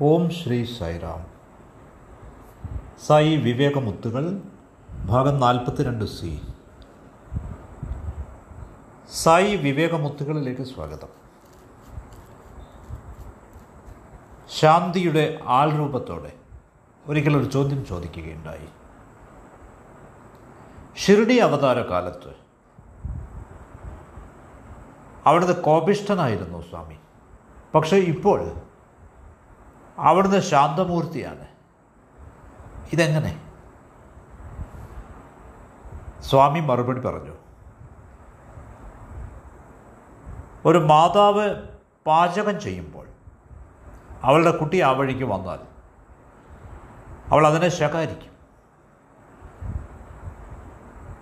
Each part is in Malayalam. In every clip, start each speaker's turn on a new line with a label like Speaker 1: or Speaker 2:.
Speaker 1: ഓം ശ്രീ സായിറാം. സായി വിവേകമുത്തുകൾ ഭാഗം നാൽപ്പത്തിരണ്ട് സി. സായി വിവേകമുത്തുകളിലേക്ക് സ്വാഗതം. ശാന്തിയുടെ ആൾരൂപത്തോടെ ഒരിക്കലൊരു ചോദ്യം ചോദിക്കുകയുണ്ടായി. ഷിർഡി അവതാര കാലത്ത് അവിടുത്തെ കോപിഷ്ഠനായിരുന്നു സ്വാമി. പക്ഷേ ഇപ്പോൾ അവിടുന്ന് ശാന്തമൂർത്തിയാണ്. ഇതെങ്ങനെ? സ്വാമി മറുപടി പറഞ്ഞു. ഒരു മാതാവ് പാചകം ചെയ്യുമ്പോൾ അവളുടെ കുട്ടി ആ വഴിക്ക് വന്നാൽ അവൾ അതിനെ ശകാരിക്കും.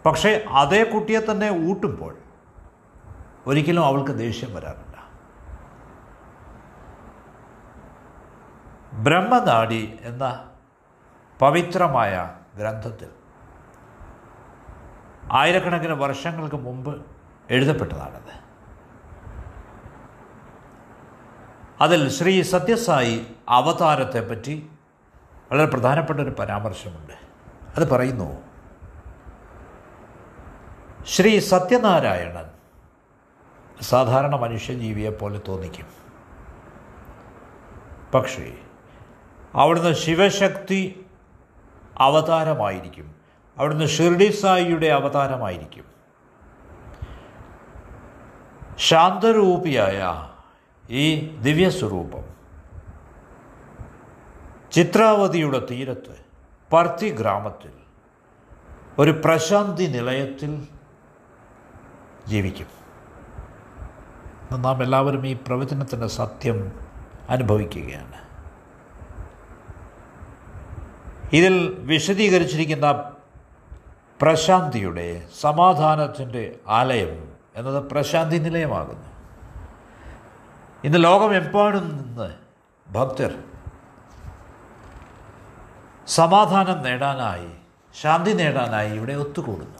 Speaker 1: പക്ഷേ അതേ കുട്ടിയെ തന്നെ ഊട്ടുമ്പോൾ ഒരിക്കലും അവൾക്ക് ദേഷ്യം വരാറില്ല. ബ്രഹ്മനാടി എന്ന പവിത്രമായ ഗ്രന്ഥത്തിൽ ആയിരക്കണക്കിന് വർഷങ്ങൾക്ക് മുമ്പ് എഴുതപ്പെട്ടതാണത്. അതിൽ ശ്രീ സത്യസായി അവതാരത്തെപ്പറ്റി വളരെ പ്രധാനപ്പെട്ട ഒരു പരാമർശമുണ്ട്. അത് പറയുന്നു ശ്രീ സത്യനാരായണൻ സാധാരണ മനുഷ്യജീവിയെ പോലെ തോന്നിക്കും. പക്ഷേ അവിടുന്ന് ശിവശക്തി അവതാരമായിരിക്കും. അവിടുന്ന് ഷിർഡി സായിയുടെ അവതാരമായിരിക്കും. ശാന്തരൂപിയായ ഈ ദിവ്യസ്വരൂപം ചിത്രാവതിയുടെ തീരത്ത് പർത്തി ഗ്രാമത്തിൽ ഒരു പ്രശാന്തി നിലയത്തിൽ ജീവിക്കും. നാം എല്ലാവരും ഈ പ്രവചനത്തിന്റെ സത്യം അനുഭവിക്കുകയാണ്. ഇതിൽ വിശദീകരിച്ചിരിക്കുന്ന പ്രശാന്തിയുടെ സമാധാനത്തിന്റെ ആലയം എന്നത് പ്രശാന്തി നിലയമാകുന്നു. ഇന്ന് ലോകമെമ്പാടും നിന്ന് ഭക്തർ സമാധാനം നേടാനായി ശാന്തി നേടാനായി ഇവിടെ ഒത്തുകൂടുന്നു.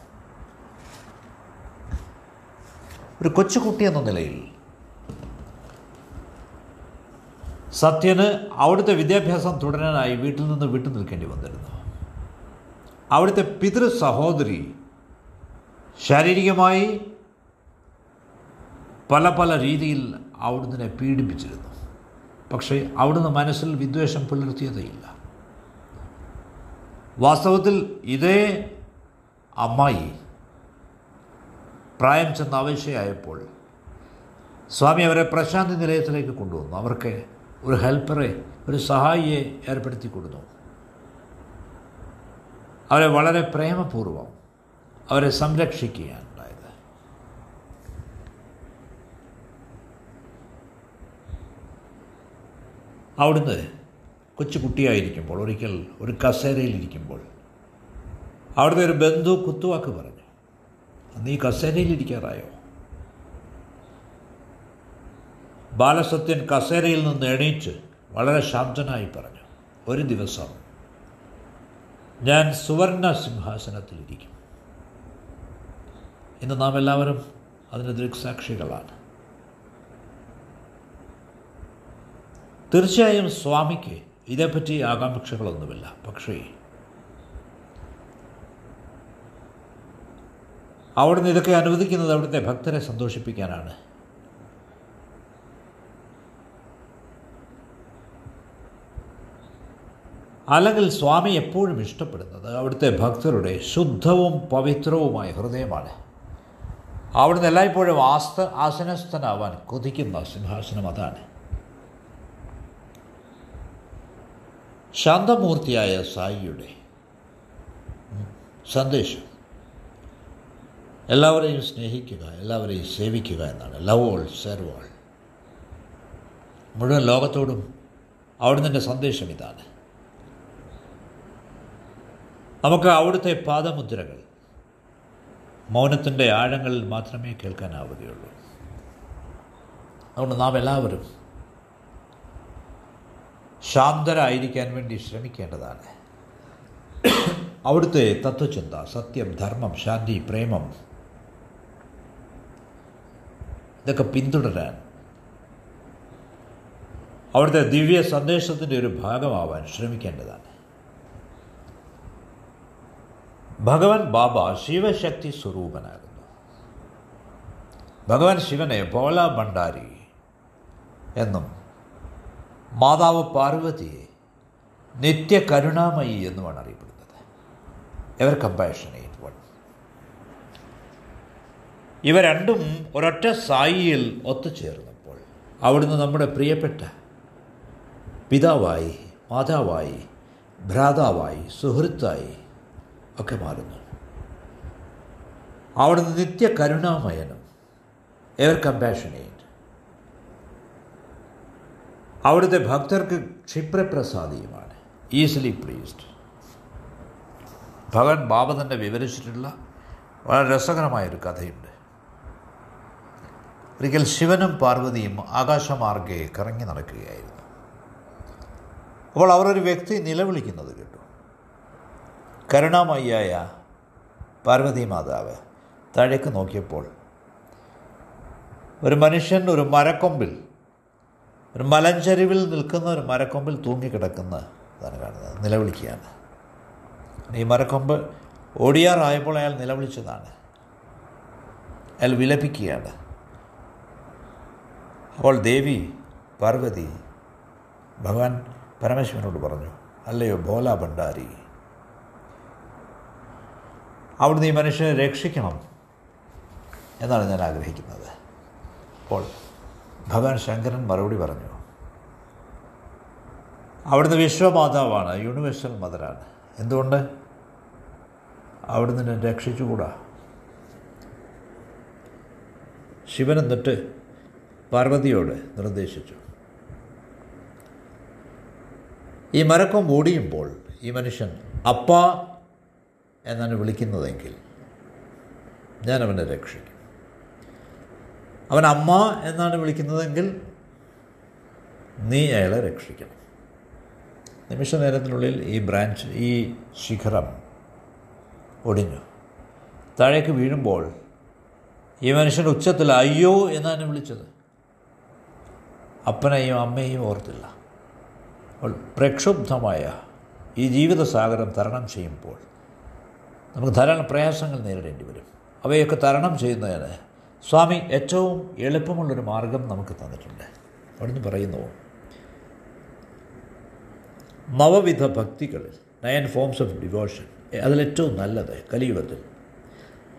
Speaker 1: ഒരു കൊച്ചുകുട്ടി എന്ന നിലയിൽ സത്യന് അവിടുത്തെ വിദ്യാഭ്യാസം തുടരാനായി വീട്ടിൽ നിന്ന് വിട്ടു നിൽക്കേണ്ടി വന്നിരുന്നു. അവിടുത്തെ പിതൃ സഹോദരി ശാരീരികമായി പല പല രീതിയിൽ അവിടുന്ന് പീഡിപ്പിച്ചിരുന്നു. പക്ഷേ അവിടുന്ന് മനസ്സിൽ വിദ്വേഷം പുലർത്തിയതേയില്ല. വാസ്തവത്തിൽ ഇതേ അമ്മായി പ്രായം ചെന്ന് ആവശ്യമായപ്പോൾ സ്വാമി അവരെ പ്രശാന്തി നിലയത്തിലേക്ക് കൊണ്ടുവന്നു. അവർക്ക് ഒരു ഹെൽപ്പറെ ഒരു സഹായിയെ ഏർപ്പെടുത്തി കൊടുത്തു. അവരെ വളരെ പ്രേമപൂർവം അവരെ സംരക്ഷിക്കുകയാണ് ഉണ്ടായത് അവിടുന്ന് കൊച്ചുകുട്ടിയായിരിക്കുമ്പോൾ ഒരിക്കൽ ഒരു കസേരയിലിരിക്കുമ്പോൾ അവിടുത്തെ ഒരു ബന്ധു കുത്തുവാക്ക് പറഞ്ഞു നീ കസേരയിലിരിക്കാറായോ? ബാലസത്യൻ കസേരയിൽ നിന്ന് എണീറ്റ് വളരെ ശാന്തനായി പറഞ്ഞു ഒരു ദിവസം ഞാൻ സുവർണ സിംഹാസനത്തിലിരിക്കും. ഇന്ന് നാം എല്ലാവരും അതിന് ദൃക്സാക്ഷികളാണ്. തീർച്ചയായും സ്വാമിക്ക് ഇതേപ്പറ്റി ആകാംക്ഷകളൊന്നുമില്ല. പക്ഷേ അവിടുന്ന് ഇതൊക്കെ അനുവദിക്കുന്നത് അവിടുത്തെ ഭക്തരെ സന്തോഷിപ്പിക്കാനാണ് അല്ലെങ്കിൽ സ്വാമി എപ്പോഴും ഇഷ്ടപ്പെടുന്നത് അവിടുത്തെ ഭക്തരുടെ ശുദ്ധവും പവിത്രവുമായ ഹൃദയമാണ്. അവിടുന്ന് എല്ലായ്പ്പോഴും ആസ്ത ആസനസ്ഥനാവാൻ കൊതിക്കുന്ന സിംഹാസനം അതാണ്. ശാന്തമൂർത്തിയായ സായിയുടെ സന്ദേശം. എല്ലാവരെയും സ്നേഹിക്കുക എല്ലാവരെയും സേവിക്കുക എന്നാണ്. ലവ് ഓൾ സെർവ് ഓൾ മുഴുവൻ ലോകത്തോടും അവിടുന്ന് സന്ദേശം ഇതാണ്. നമുക്ക് അവിടുത്തെ പാദമുദ്രകൾ മൗനത്തിന്റെ ആഴങ്ങളിൽ മാത്രമേ കേൾക്കാനാവുകയുള്ളൂ. അതുകൊണ്ട് നാം എല്ലാവരും ശാന്തരായിരിക്കാൻ വേണ്ടി ശ്രമിക്കേണ്ടതാണ്. അവിടുത്തെ തത്വചിന്ത സത്യം ധർമ്മം ശാന്തി പ്രേമം ഇതൊക്കെ പിന്തുടരാൻ അവിടുത്തെ ദിവ്യ സന്ദേശത്തിന്റെ ഒരു ഭാഗമാവാൻ ശ്രമിക്കേണ്ടതാണ്. ഭഗവാൻ ബാബ ശിവശക്തി സ്വരൂപനാകുന്നു ഭഗവാൻ ശിവനെ ഭോല ഭണ്ഡാരി എന്നും മാതാവ് പാർവതിയെ നിത്യ കരുണാമയി എന്നുമാണ് അറിയപ്പെടുന്നത്. എവർ കമ്പാഷനേറ്റ് വൺ ഇവ രണ്ടും ഒരൊറ്റ സായിയിൽ ഒത്തുചേർന്നപ്പോൾ അവിടുന്ന് നമ്മുടെ പ്രിയപ്പെട്ട പിതാവായി മാതാവായി ഭ്രാതാവായി സുഹൃത്തായി ഒക്കെ മാറുന്നു. അവിടുന്ന് നിത്യ കരുണാമയനും എവർ കമ്പാഷനേറ്റ് അവിടുത്തെ ഭക്തർക്ക് ക്ഷിപ്രപ്രസാദിയുമാണ്. ഈസിലി പ്ലീസ്ഡ് ഭഗവാൻ ബാബ തന്നെ വിവരിച്ചിട്ടുള്ള വളരെ രസകരമായൊരു കഥയുണ്ട്. ഒരിക്കൽ ശിവനും പാർവതിയും ആകാശമാർഗെ കറങ്ങി നടക്കുകയായിരുന്നു. അപ്പോൾ അവരൊരു വ്യക്തി നിലവിളിക്കുന്നത് കേട്ടു. കരുണാമയ്യായ പാർവതി മാതാവ് താഴേക്ക് നോക്കിയപ്പോൾ ഒരു മനുഷ്യൻ ഒരു മരക്കൊമ്പിൽ ഒരു മലഞ്ചരിവിൽ നിൽക്കുന്ന ഒരു മരക്കൊമ്പിൽ തൂങ്ങിക്കിടക്കുന്ന ഇതാണ് കാണുന്നത്. നിലവിളിക്കുകയാണ്. ഈ മരക്കൊമ്പ് ഓടിയാറായപ്പോൾ അയാൾ നിലവിളിച്ചതാണ്. അയാൾ വിലപിക്കുകയാണ്. അപ്പോൾ ദേവി പാർവതി ഭഗവാൻ പരമേശ്വരനോട് പറഞ്ഞു അല്ലയോ ഭോല ഭണ്ഡാരി അവിടുന്ന് ഈ മനുഷ്യനെ രക്ഷിക്കണം എന്നാണ് ഞാൻ ആഗ്രഹിക്കുന്നത്. അപ്പോൾ ഭഗവാൻ ശങ്കരൻ മറുപടി പറഞ്ഞു അവിടുന്ന് വിശ്വമാതാവാണ് യൂണിവേഴ്സൽ മദറാണ്. എന്തുകൊണ്ട്? അവിടുന്ന് രക്ഷിച്ചുകൂടാ? ശിവൻ എന്നിട്ട് പാർവതിയോട് നിർദ്ദേശിച്ചു ഈ മരക്കം ഓടിയുമ്പോൾ ഈ മനുഷ്യൻ അപ്പ എന്നാണ് വിളിക്കുന്നതെങ്കിൽ ഞാൻ അവനെ രക്ഷിക്കും. അവൻ അമ്മ എന്നാണ് വിളിക്കുന്നതെങ്കിൽ നീ അയാളെ രക്ഷിക്കണം. നിമിഷ നേരത്തിനുള്ളിൽ ഈ ബ്രാഞ്ച് ഈ ശിഖരം ഒടിഞ്ഞു. താഴേക്ക് വീഴുമ്പോൾ ഈ മനുഷ്യൻ ഉച്ചത്തിൽ അയ്യോ എന്നാണ് വിളിച്ചത്. അപ്പനെയും അമ്മയെയും ഓർത്തില്ല. അപ്പോൾ പ്രക്ഷുബ്ധമായ ഈ ജീവിതസാഗരം തരണം ചെയ്യുമ്പോൾ നമുക്ക് ധാരാളം പ്രയാസങ്ങൾ നേരിടേണ്ടി വരും. അവയൊക്കെ തരണം ചെയ്യുന്നതിന് സ്വാമി ഏറ്റവും എളുപ്പമുള്ളൊരു മാർഗം നമുക്ക് തന്നിട്ടുണ്ട്. അവിടുന്ന് പറയുന്നു നവവിധ ഭക്തികളിൽ നയൻ ഫോംസ് ഓഫ് ഡിവോഷൻ അതിലേറ്റവും നല്ലത് കലിയുഗത്തിൽ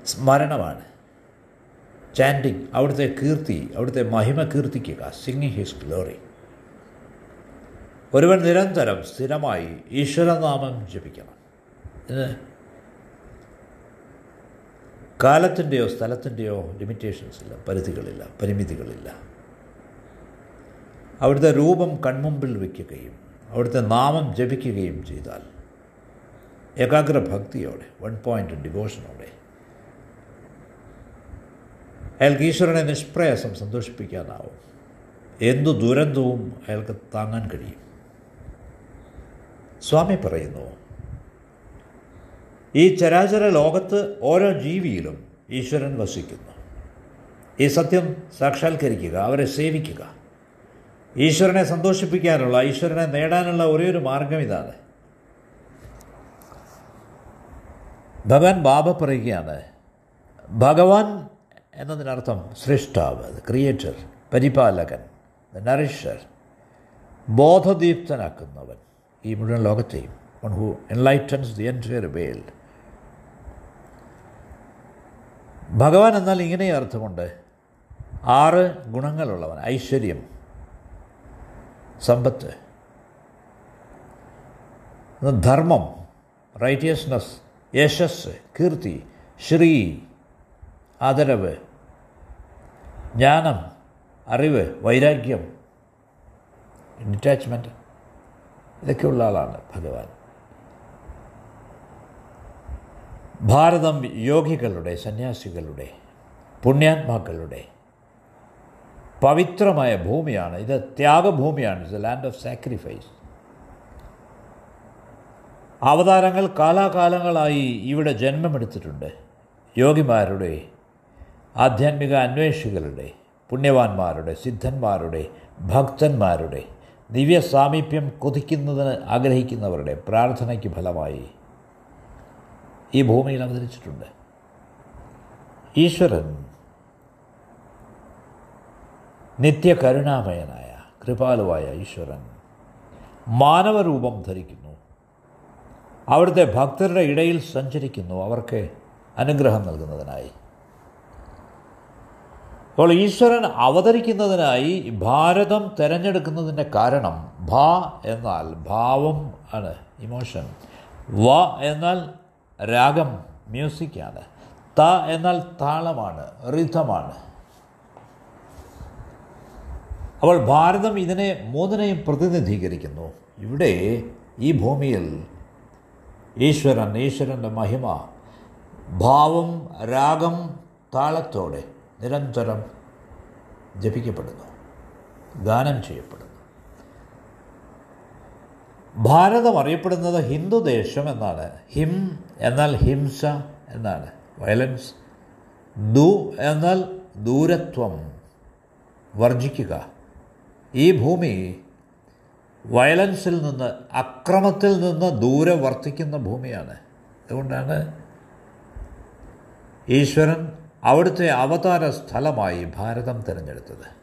Speaker 1: സ്മരണമാണ്. ചാൻഡിങ് അവിടുത്തെ കീർത്തി അവിടുത്തെ മഹിമ കീർത്തിക്കുക സിംഗിങ് ഹിസ് ഗ്ലോറി ഒരുവൻ നിരന്തരം സ്ഥിരമായി ഈശ്വരനാമം ജപിക്കണം. കാലത്തിന്റെയോ സ്ഥലത്തിന്റെയോ ലിമിറ്റേഷൻസ് ഇല്ല പരിധികളില്ല പരിമിതികളില്ല. അവിടുത്തെ രൂപം കൺമുമ്പിൽ വയ്ക്കുകയും അവിടുത്തെ നാമം ജപിക്കുകയും ചെയ്താൽ ഏകാഗ്ര ഭക്തിയോടെ വൺ പോയിന്റ് ഡിവോഷനോടെ അയാൾക്ക് ഈശ്വരനെ നിഷ്പ്രയാസം സന്തോഷിപ്പിക്കാനാവും. എന്തു ദുരന്തവും അയാൾക്ക് താങ്ങാൻ കഴിയും. സ്വാമി പറയുന്നു ഈ ചരാചര ലോകത്ത് ഓരോ ജീവിയിലും ഈശ്വരൻ വസിക്കുന്നു. ഈ സത്യം സാക്ഷാത്കരിക്കുക അവരെ സേവിക്കുക. ഈശ്വരനെ സന്തോഷിപ്പിക്കാനുള്ള ഈശ്വരനെ നേടാനുള്ള ഒരേ ഒരു മാർഗം ഇതാണ്. ഭഗവാൻ ബാബ പറയുകയാണ് ഭഗവാൻ എന്നതിനർത്ഥം സൃഷ്ടാവ് ക്രിയേറ്റർ പരിപാലകൻ നറിഷർ ബോധദീപ്തനാക്കുന്നവൻ ഈ മുഴുവൻ ലോകത്തെയും one who enlightens the entire world ഭഗവാൻ എന്നാൽ ഇങ്ങനെ അർത്ഥമുണ്ട്. ആറ് ഗുണങ്ങളുള്ളവൻ ഐശ്വര്യം സമ്പത്ത്. ധർമ്മം റൈറ്റിയസ്നസ് യശസ് കീർത്തി ശ്രീ ആദരവ് ജ്ഞാനം അറിവ് വൈരാഗ്യം ഡിറ്റാച്ച്മെന്റ് ഇതൊക്കെയുള്ള ആളാണ് ഭഗവാൻ. ഭാരതം യോഗികളുടെ സന്യാസികളുടെ പുണ്യാത്മാക്കളുടെ പവിത്രമായ ഭൂമിയാണ്. ഇത് ത്യാഗഭൂമിയാണ്. എ ലാൻഡ് ഓഫ് സാക്രിഫൈസ് അവതാരങ്ങൾ കാലാകാലങ്ങളായി ഇവിടെ ജന്മമെടുത്തിട്ടുണ്ട്. യോഗിമാരുടെ ആധ്യാത്മിക അന്വേഷികളുടെ പുണ്യവാന്മാരുടെ സിദ്ധന്മാരുടെ ഭക്തന്മാരുടെ ദിവ്യ സാമീപ്യം കൊതിക്കുന്നതിന് ആഗ്രഹിക്കുന്നവരുടെ പ്രാർത്ഥനയ്ക്ക് ഫലമായി ഈ ഭൂമിയിൽ അവതരിച്ചിട്ടുണ്ട്. ഈശ്വരൻ നിത്യകരുണാമയനായ കൃപാലുവായ ഈശ്വരൻ മാനവരൂപം ധരിക്കുന്നു. അവിടുത്തെ ഭക്തരുടെ ഇടയിൽ സഞ്ചരിക്കുന്നു. അവർക്ക് അനുഗ്രഹം നൽകുന്നതിനായി. അപ്പോൾ ഈശ്വരൻ അവതരിക്കുന്നതിനായി ഭാരതം തിരഞ്ഞെടുക്കുന്നതിന്റെ കാരണം ഭ എന്നാൽ ഭാവം ആണ് ഇമോഷൻ. വ എന്നാൽ രാഗം മ്യൂസിക്കാണ്. ത എന്നാൽ താളമാണ് റിഥമാണ് അപ്പോൾ ഭാരതം ഇതിനെ മൂന്നിനെയും പ്രതിനിധീകരിക്കുന്നു. ഇവിടെ ഈ ഭൂമിയിൽ ഈശ്വരൻ ഈശ്വരന്റെ മഹിമ ഭാവം രാഗം താളത്തോടെ നിരന്തരം ജപിക്കപ്പെടുന്നു ഗാനം ചെയ്യപ്പെടുന്നു. ഭാരതം അറിയപ്പെടുന്നത് ഹിന്ദു ദേശം എന്നാണ്. ഹിം എന്നാൽ ഹിംസ എന്നാണ്. വയലൻസ് ദു എന്നാൽ ദൂരത്വം വർജിക്കുക. ഈ ഭൂമി വയലൻസിൽ നിന്ന് അക്രമത്തിൽ നിന്ന് ദൂരെ വർത്തിക്കുന്ന ഭൂമിയാണ്. അതുകൊണ്ടാണ് ഈശ്വരൻ അവിടുത്തെ അവതാര സ്ഥലമായി ഭാരതം തിരഞ്ഞെടുത്തത്.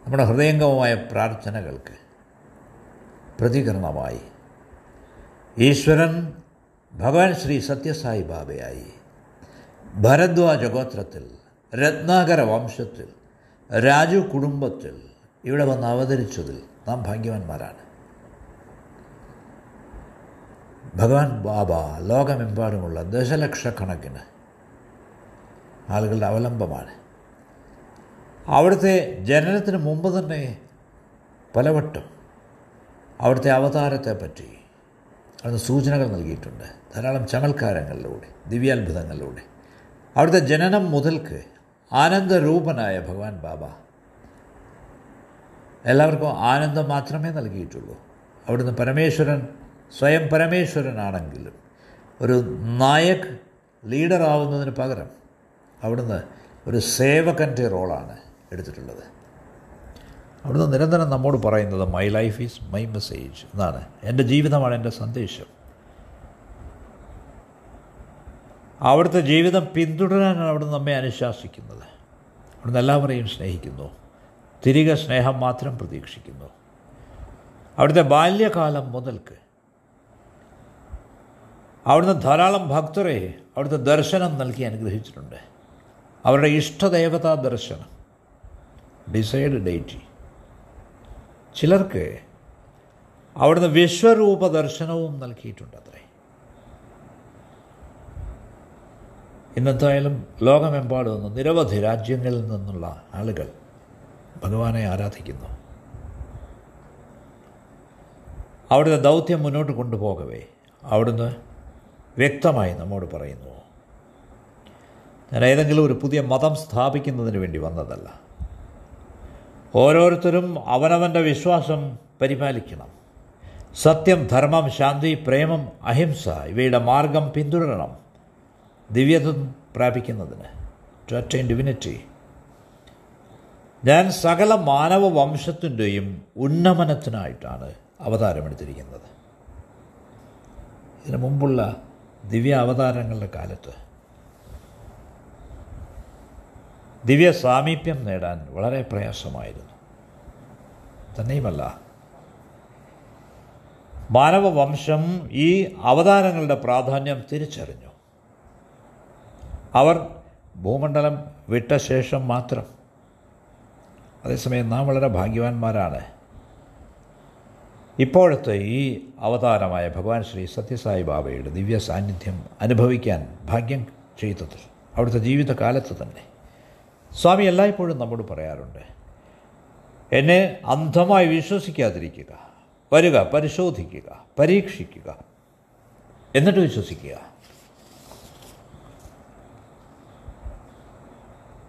Speaker 1: നമ്മുടെ ഹൃദയംഗമമായ പ്രാർത്ഥനകൾക്ക് പ്രതികരണമായി. ഈശ്വരൻ ഭഗവാൻ ശ്രീ സത്യസായി ബാബയായി. ഭരദ്വാജ ഗോത്രത്തിൽ രത്നാകര വംശത്തിൽ രാജു കുടുംബത്തിൽ ഇവിടെ വന്ന് അവതരിച്ചതിൽ നാം ഭാഗ്യവാന്മാരാണ്. ഭഗവാൻ ബാബ ലോകമെമ്പാടുമുള്ള ദശലക്ഷക്കണക്കിന് ആളുകളുടെ അവലംബമാണ്. അവിടുത്തെ ജനനത്തിന് മുമ്പ് തന്നെ പലവട്ടം അവിടുത്തെ അവതാരത്തെപ്പറ്റി അവിടുന്ന് സൂചനകൾ നൽകിയിട്ടുണ്ട്. ധാരാളം ചമൽക്കാരങ്ങളിലൂടെ ദിവ്യാത്ഭുതങ്ങളിലൂടെ. അവിടുത്തെ ജനനം മുതൽക്ക് ആനന്ദരൂപനായ ഭഗവാൻ ബാബ എല്ലാവർക്കും ആനന്ദം മാത്രമേ നൽകിയിട്ടുള്ളൂ. അവിടുന്ന് പരമേശ്വരൻ സ്വയം പരമേശ്വരനാണെങ്കിലും ഒരു നായക് ലീഡറാവുന്നതിന് പകരം അവിടുന്ന് ഒരു സേവകന്റെ റോളാണ് എടുത്തിട്ടുള്ളത്. അവിടുന്ന് നിരന്തരം നമ്മോട് പറയുന്നത് my life is my message എന്നാണ്. എന്റെ ജീവിതമാണ് എന്റെ സന്ദേശം. അവിടുത്തെ ജീവിതം പിന്തുടരാനാണ് അവിടുന്ന് നമ്മെ അനുശാസിക്കുന്നത്. അവിടുന്ന് എല്ലാവരെയും സ്നേഹിക്കുന്നു. തിരികെ സ്നേഹം മാത്രം പ്രതീക്ഷിക്കുന്നു. അവിടുത്തെ ബാല്യകാലം മുതൽക്ക് അവിടുന്ന് ധാരാളം ഭക്തരെ അവിടുത്തെ ദർശനം നൽകി അനുഗ്രഹിച്ചിട്ടുണ്ട്. അവരുടെ ഇഷ്ടദേവതാ ദർശനം ഡിസൈഡ് ഡേറ്റി. ചിലർക്ക് അവിടുന്ന് വിശ്വരൂപ ദർശനവും നൽകിയിട്ടുണ്ട് അത്രേ ഇന്നത്തായാലും ലോകമെമ്പാടും നിന്ന് നിരവധി രാജ്യങ്ങളിൽ നിന്നുള്ള ആളുകൾ ഭഗവാനെ ആരാധിക്കുന്നു. അവിടുത്തെ ദൗത്യം മുന്നോട്ട് കൊണ്ടുപോകവേ. അവിടുന്ന് വ്യക്തമായി നമ്മോട് പറയുന്നു. ഞാൻ ഏതെങ്കിലും ഒരു പുതിയ മതം സ്ഥാപിക്കുന്നതിന് വേണ്ടി വന്നതല്ല. ഓരോരുത്തരും അവനവന്റെ വിശ്വാസം പരിപാലിക്കണം. സത്യം ധർമ്മം ശാന്തി പ്രേമം അഹിംസ ഇവയുടെ മാർഗം പിന്തുടരണം. ദിവ്യത്വം പ്രാപിക്കുന്നതിന്. ടു അറ്റൈൻ ഡിവിനിറ്റി ഞാൻ സകല മാനവ വംശത്തിന്റെയും ഉന്നമനത്തിനായിട്ടാണ് അവതാരമെടുത്തിരിക്കുന്നത്. ഇതിനു മുമ്പുള്ള ദിവ്യ അവതാരങ്ങളുടെ കാലത്ത് ദിവ്യ സാമീപ്യം നേടാൻ വളരെ പ്രയാസമായിരുന്നു. തന്നെയുമല്ല. മാനവവംശം ഈ അവതാരങ്ങളുടെ പ്രാധാന്യം തിരിച്ചറിഞ്ഞു. അവർ ഭൂമണ്ഡലം വിട്ട ശേഷം മാത്രം. അതേസമയം നാം വളരെ ഭാഗ്യവാന്മാരാണ്. ഇപ്പോഴത്തെ ഈ അവതാരമായ ഭഗവാൻ ശ്രീ സത്യസായി ബാബയുടെ ദിവ്യ സാന്നിധ്യം അനുഭവിക്കാൻ ഭാഗ്യം ചെയ്തതിൽ അവിടുത്തെ ജീവിതകാലത്ത് തന്നെ. സ്വാമി എല്ലായ്പ്പോഴും നമ്മോട് പറയാറുണ്ട് എന്നെ അന്ധമായി വിശ്വസിക്കാതിരിക്കുക വരിക പരിശോധിക്കുക പരീക്ഷിക്കുക. എന്നിട്ട് വിശ്വസിക്കുക.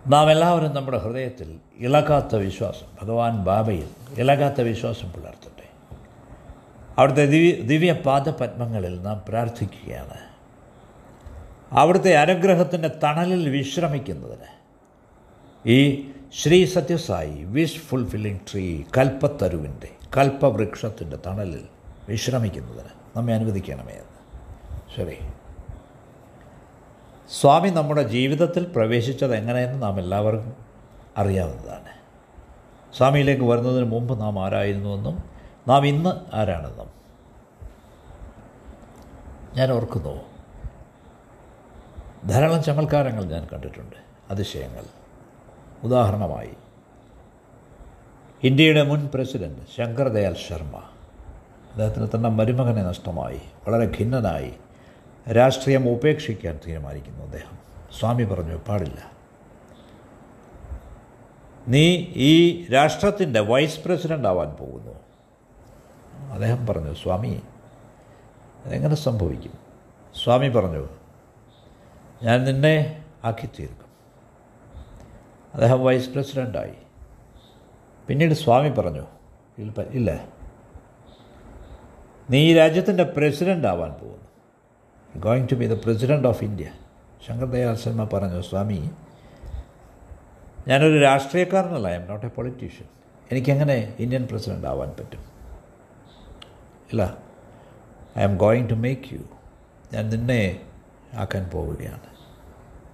Speaker 1: നാം എല്ലാവരും നമ്മുടെ ഹൃദയത്തിൽ ഇളകാത്ത വിശ്വാസം ഭഗവാൻ ബാബയിൽ ഇളകാത്ത വിശ്വാസം പുലർത്തട്ടെ. അവിടുത്തെ ദിവ്യ ദിവ്യ പാദപത്മങ്ങളിൽ നാം പ്രാർത്ഥിക്കുകയാണ്. അവിടുത്തെ അനുഗ്രഹത്തിന്റെ തണലിൽ വിശ്രമിക്കുന്നതിന് ഈ Shri Sathya Sai wish fulfilling tree കൽപ്പത്തരുവിന്റെ കൽപ്പവൃക്ഷത്തിന്റെ തണലിൽ വിശ്രമിക്കുന്നതിന് നമ്മെ അനുവദിക്കണമേ എന്ന്. ശരി. സ്വാമി നമ്മുടെ ജീവിതത്തിൽ പ്രവേശിച്ചത് എങ്ങനെയെന്ന് നാം എല്ലാവർക്കും അറിയാവുന്നതാണ്. സ്വാമിയിലേക്ക് വരുന്നതിന് മുമ്പ് നാം ആരായിരുന്നുവെന്നും നാം ഇന്ന് ആരാണെന്നും. ഞാൻ ഓർക്കുന്നു. ധാരാളം ചമൽക്കാരങ്ങൾ ഞാൻ കണ്ടിട്ടുണ്ട് അതിശയങ്ങൾ. ഉദാഹരണമായി ഇന്ത്യയുടെ മുൻ പ്രസിഡന്റ് ശങ്കർ ദയാൽ ശർമ്മ അദ്ദേഹത്തിന് തന്നെ മരുമകനെ നഷ്ടമായി വളരെ ഖിന്നനായി രാഷ്ട്രീയം ഉപേക്ഷിക്കാൻ തീരുമാനിക്കുന്നു അദ്ദേഹം. സ്വാമി പറഞ്ഞു പാടില്ല. നീ ഈ രാഷ്ട്രത്തിന്റെ വൈസ് പ്രസിഡന്റ് ആവാൻ പോകുന്നു. അദ്ദേഹം പറഞ്ഞു സ്വാമി അതെങ്ങനെ സംഭവിക്കും? സ്വാമി പറഞ്ഞു ഞാൻ നിന്നെ ആക്കി തീർക്കും അദ്ദേഹം വൈസ് പ്രസിഡന്റായി പിന്നീട് സ്വാമി പറഞ്ഞു ഇല്ല നീ ഈ രാജ്യത്തിന്റെ പ്രസിഡന്റ് ആവാൻ പോകുന്നു. Going to be the president of India Shankar Dayal Sharma പറഞ്ഞു സ്വാമി ഞാനൊരു രാഷ്ട്രീയക്കാരനല്ല. I M not a politician എനിക്കെങ്ങനെ ഇന്ത്യൻ പ്രസിഡന്റ് ആവാൻ പറ്റും? ഇല്ല I'm going to make you ഞാൻ നിന്നെ ആക്കാൻ പോവുകയാണ്.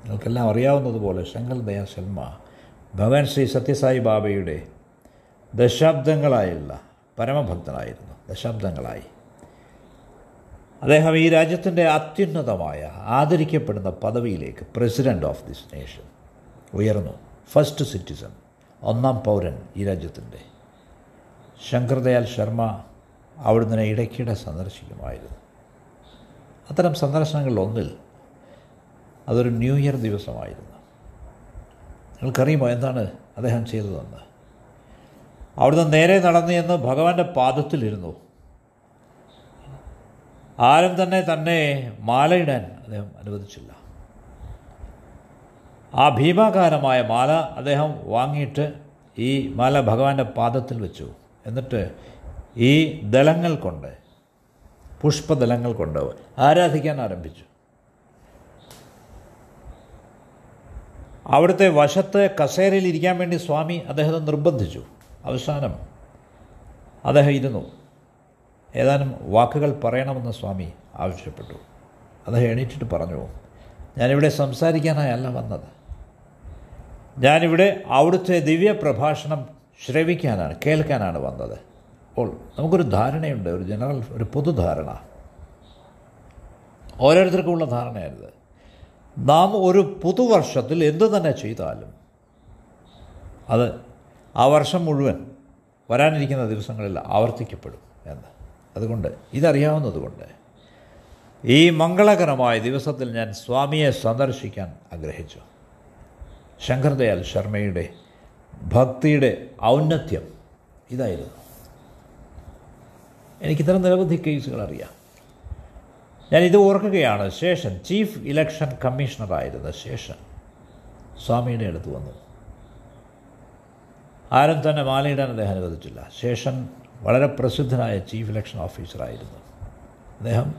Speaker 1: നിങ്ങൾക്കെല്ലാം അറിയാവുന്നതുപോലെ ശങ്കർ ദയാ ശർമ്മ ഭഗവാൻ ശ്രീ സത്യസായി ബാബയുടെ ദശാബ്ദങ്ങളായുള്ള പരമഭക്തനായിരുന്നു. ദശാബ്ദങ്ങളായി. അദ്ദേഹം ഈ രാജ്യത്തിന്റെ അത്യുന്നതമായ ആദരിക്കപ്പെടുന്ന പദവിയിലേക്ക് പ്രസിഡന്റ് ഓഫ് ദിസ് നേഷൻ ഉയർന്നു. ഫസ്റ്റ് സിറ്റിസൺ ഒന്നാം പൗരൻ ഈ രാജ്യത്തിന്റെ ശങ്കർദയാൽ ശർമ്മ അവിടുന്ന് ഇടയ്ക്കിടെ സന്ദർശിക്കുമായിരുന്നു. അത്തരം സന്ദർശനങ്ങളിൽ ഒന്നിൽ അതൊരു ന്യൂ ഇയർ ദിവസമായിരുന്നു. നിങ്ങൾക്കറിയുമോ എന്താണ് അദ്ദേഹം ചെയ്തതെന്ന്? അവിടുന്ന് നേരെ നടന്നു എന്ന് ഭഗവാന്റെ പാദത്തിലിരുന്നു. ആരും തന്നെ തന്നെ മാലയിടാൻ അദ്ദേഹം അനുവദിച്ചില്ല. ആ ഭീമാകാരമായ മാല അദ്ദേഹം വാങ്ങിയിട്ട് ഈ മാല ഭഗവാന്റെ പാദത്തിൽ വെച്ചു. എന്നിട്ട് ഈ ദലങ്ങൾ കൊണ്ട് പുഷ്പദളങ്ങൾ കൊണ്ട് ആരാധിക്കാൻ ആരംഭിച്ചു. അവിടുത്തെ വശത്ത് കസേരയിൽ ഇരിക്കാൻ വേണ്ടി സ്വാമി അദ്ദേഹത്തെ നിർബന്ധിച്ചു. അവസാനം അദ്ദേഹം ഇരുന്നു. ഏതാനും വാക്കുകൾ പറയണമെന്ന് സ്വാമി ആവശ്യപ്പെട്ടു. അദ്ദേഹം എണീറ്റിട്ട് പറഞ്ഞു ഞാനിവിടെ സംസാരിക്കാനായല്ല വന്നത്. ഞാനിവിടെ അവിടുത്തെ ദിവ്യ പ്രഭാഷണം ശ്രവിക്കാനാണ് കേൾക്കാനാണ് വന്നത്. അപ്പോൾ നമുക്കൊരു ധാരണയുണ്ട് ഒരു ജനറൽ ഒരു പൊതുധാരണ. ഓരോരുത്തർക്കുമുള്ള ധാരണയാണിത്. നാം ഒരു പുതുവർഷത്തിൽ എന്തു തന്നെ ചെയ്താലും അത് ആ വർഷം മുഴുവൻ വരാനിരിക്കുന്ന ദിവസങ്ങളിൽ ആവർത്തിക്കപ്പെടും എന്ന്. അതുകൊണ്ട് ഇതറിയാവുന്നതുകൊണ്ട് ഈ മംഗളകരമായ ദിവസത്തിൽ ഞാൻ സ്വാമിയെ സന്ദർശിക്കാൻ ആഗ്രഹിച്ചു. ശങ്കർദയാൽ ശർമ്മയുടെ ഭക്തിയുടെ ഔന്നത്യം ഇതായിരുന്നു. എനിക്കിത്തരം നിരവധി കേസുകൾ അറിയാം ഞാൻ ഇത് ഓർക്കുകയാണ്. ശേഷൻ ചീഫ് ഇലക്ഷൻ കമ്മീഷണറായിരുന്ന ശേഷൻ സ്വാമിയുടെ അടുത്ത് വന്നു. ആരും തന്നെ മാലയിടാൻ അദ്ദേഹം അനുവദിച്ചില്ല. ശേഷൻ വളരെ പ്രസിദ്ധനായ ചീഫ് ഇലക്ഷൻ ഓഫീസറായിരുന്നു അദ്ദേഹം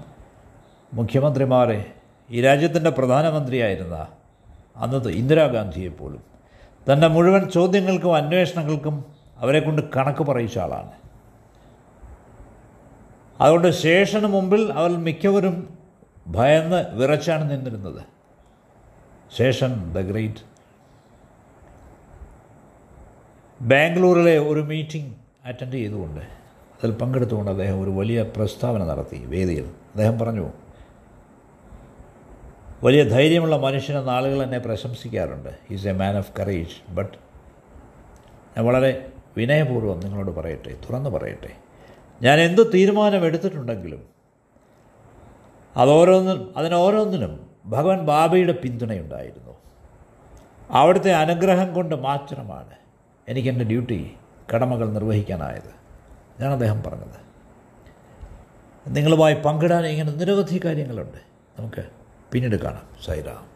Speaker 1: മുഖ്യമന്ത്രിമാരെ ഈ രാജ്യത്തിന്റെ പ്രധാനമന്ത്രിയായിരുന്ന അന്നത്തെ ഇന്ദിരാഗാന്ധിയെ പോലും തന്റെ മുഴുവൻ ചോദ്യങ്ങൾക്കും അന്വേഷണങ്ങൾക്കും അവരെക്കൊണ്ട് കണക്ക് പറയിച്ച ആളാണ്. അതുകൊണ്ട് ശേഷന് മുമ്പിൽ അവർ മിക്കവരും ഭയന്ന് വിറച്ചാണ് നിന്നിരുന്നത്. Seshan the great. ബാംഗ്ലൂരിലെ ഒരു മീറ്റിംഗ് അറ്റൻഡ് ചെയ്തുകൊണ്ട് അതിൽ പങ്കെടുത്തുകൊണ്ട് അദ്ദേഹം ഒരു വലിയ പ്രസ്താവന നടത്തി വേദിയിൽ. അദ്ദേഹം പറഞ്ഞു വലിയ ധൈര്യമുള്ള മനുഷ്യനെന്ന ആളുകൾ എന്നെ പ്രശംസിക്കാറുണ്ട്. Is a man of courage but ഞാൻ വളരെ വിനയപൂർവം നിങ്ങളോട് പറയട്ടെ തുറന്നു പറയട്ടെ. ഞാൻ എന്ത് തീരുമാനം എടുത്തിട്ടുണ്ടെങ്കിലും അതോരോന്നും അതിനോരോന്നിനും ഭഗവാൻ ബാബയുടെ പിന്തുണയുണ്ടായിരുന്നു. അവിടുത്തെ അനുഗ്രഹം കൊണ്ട് മാത്രമാണ് എനിക്കെന്റെ ഡ്യൂട്ടി കടമകൾ നിർവഹിക്കാനായത്. ഞാൻ അദ്ദേഹം പറഞ്ഞത്. നിങ്ങളുമായി പങ്കിടാൻ ഇങ്ങനെ നിരവധി കാര്യങ്ങളുണ്ട്. നമുക്ക് പിന്നീട് കാണാം. സൈറാം